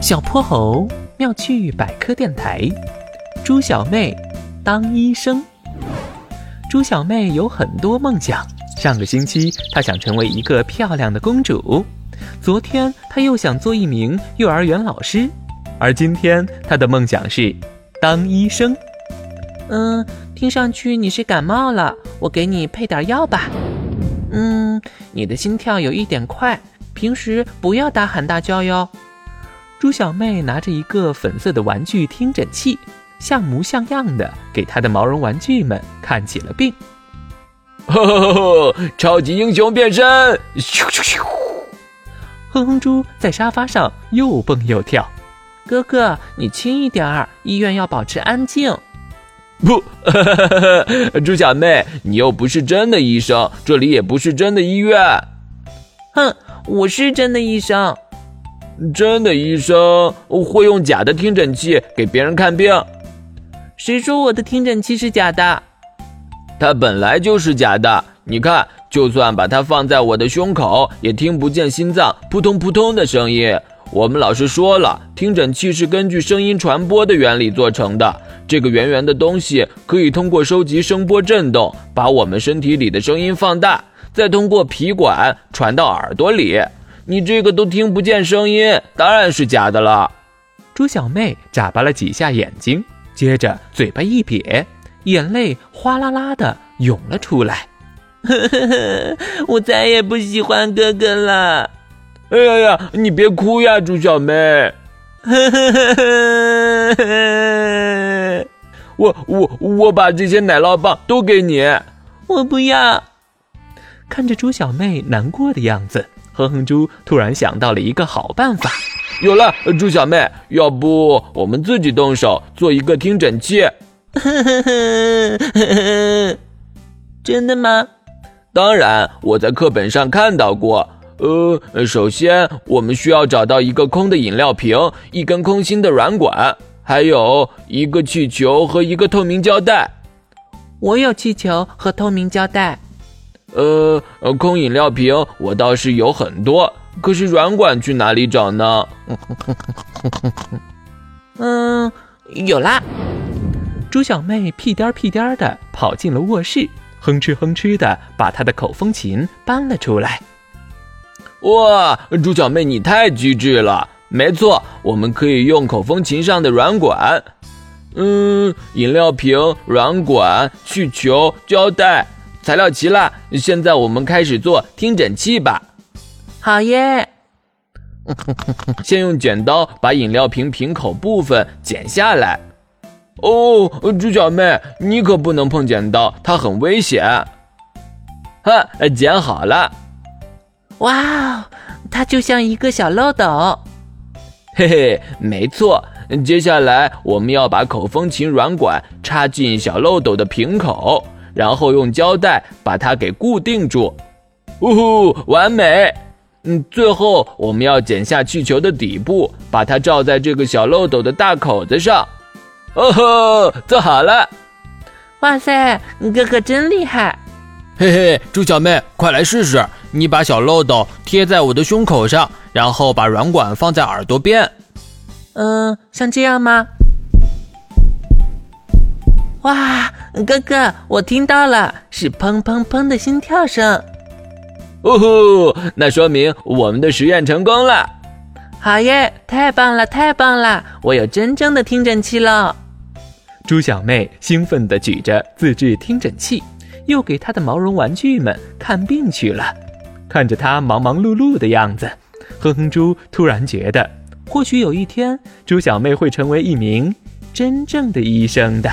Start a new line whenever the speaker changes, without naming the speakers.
小泼猴妙趣百科电台，猪小妹当医生。猪小妹有很多梦想。上个星期，她想成为一个漂亮的公主；昨天，她又想做一名幼儿园老师；而今天，她的梦想是当医生。
嗯，听上去你是感冒了，我给你配点药吧。嗯，你的心跳有一点快，平时不要大喊大叫哟。
猪小妹拿着一个粉色的玩具听诊器，像模像样的给她的毛绒玩具们看起了病。
呵呵呵，超级英雄变身！咻咻咻！
哼哼猪在沙发上又蹦又跳。
哥哥，你轻一点儿，医院要保持安静。
不，呵呵呵猪小妹，你又不是真的医生，这里也不是真的医院。
哼，我是真的医生。
真的医生会用假的听诊器给别人看病。
谁说我的听诊器是假的？
它本来就是假的。你看，就算把它放在我的胸口，也听不见心脏扑通扑通的声音。我们老师说了，听诊器是根据声音传播的原理做成的。这个圆圆的东西可以通过收集声波振动，把我们身体里的声音放大，再通过皮管传到耳朵里。你这个都听不见声音，当然是假的了。
猪小妹眨巴了几下眼睛，接着嘴巴一瘪，眼泪哗啦啦的涌了出来。
我再也不喜欢哥哥了。
哎呀呀，你别哭呀，猪小妹。我我我把这些奶酪棒都给你。
我不要。
看着猪小妹难过的样子。哼哼猪突然想到了一个好办法，
有了，猪小妹，要不我们自己动手做一个听诊器？
真的吗？
当然，我在课本上看到过。呃，首先我们需要找到一个空的饮料瓶，一根空心的软管，还有一个气球和一个透明胶带。
我有气球和透明胶带。
呃，空饮料瓶我倒是有很多，可是软管去哪里找呢？
嗯，有啦。
猪小妹屁颠屁颠的跑进了卧室，哼哧哼哧的把她的口风琴搬了出来。
哇，猪小妹你太机智了！没错，我们可以用口风琴上的软管。嗯，饮料瓶、软管、气球、胶带。材料齐了，现在我们开始做听诊器吧。
好耶！
先用剪刀把饮料瓶瓶口部分剪下来。哦，猪小妹，你可不能碰剪刀，它很危险。哈，剪好了。
哇哦，它就像一个小漏斗。
嘿嘿，没错。接下来我们要把口风琴软管插进小漏斗的瓶口。然后用胶带把它给固定住，呜呼，完美！嗯，最后我们要剪下气球的底部，把它罩在这个小漏斗的大口子上。哦吼，做好了！
哇塞，哥哥真厉害！
嘿嘿，猪小妹，快来试试！你把小漏斗贴在我的胸口上，然后把软管放在耳朵边。
嗯，像这样吗？哇，哥哥，我听到了，是砰砰砰的心跳声。
哦吼，那说明我们的实验成功了。
好耶，太棒了，太棒了，我有真正的听诊器了。
猪小妹兴奋地举着自制听诊器，又给她的毛绒玩具们看病去了。看着她忙忙碌碌的样子，哼哼猪突然觉得，或许有一天，猪小妹会成为一名真正的医生的。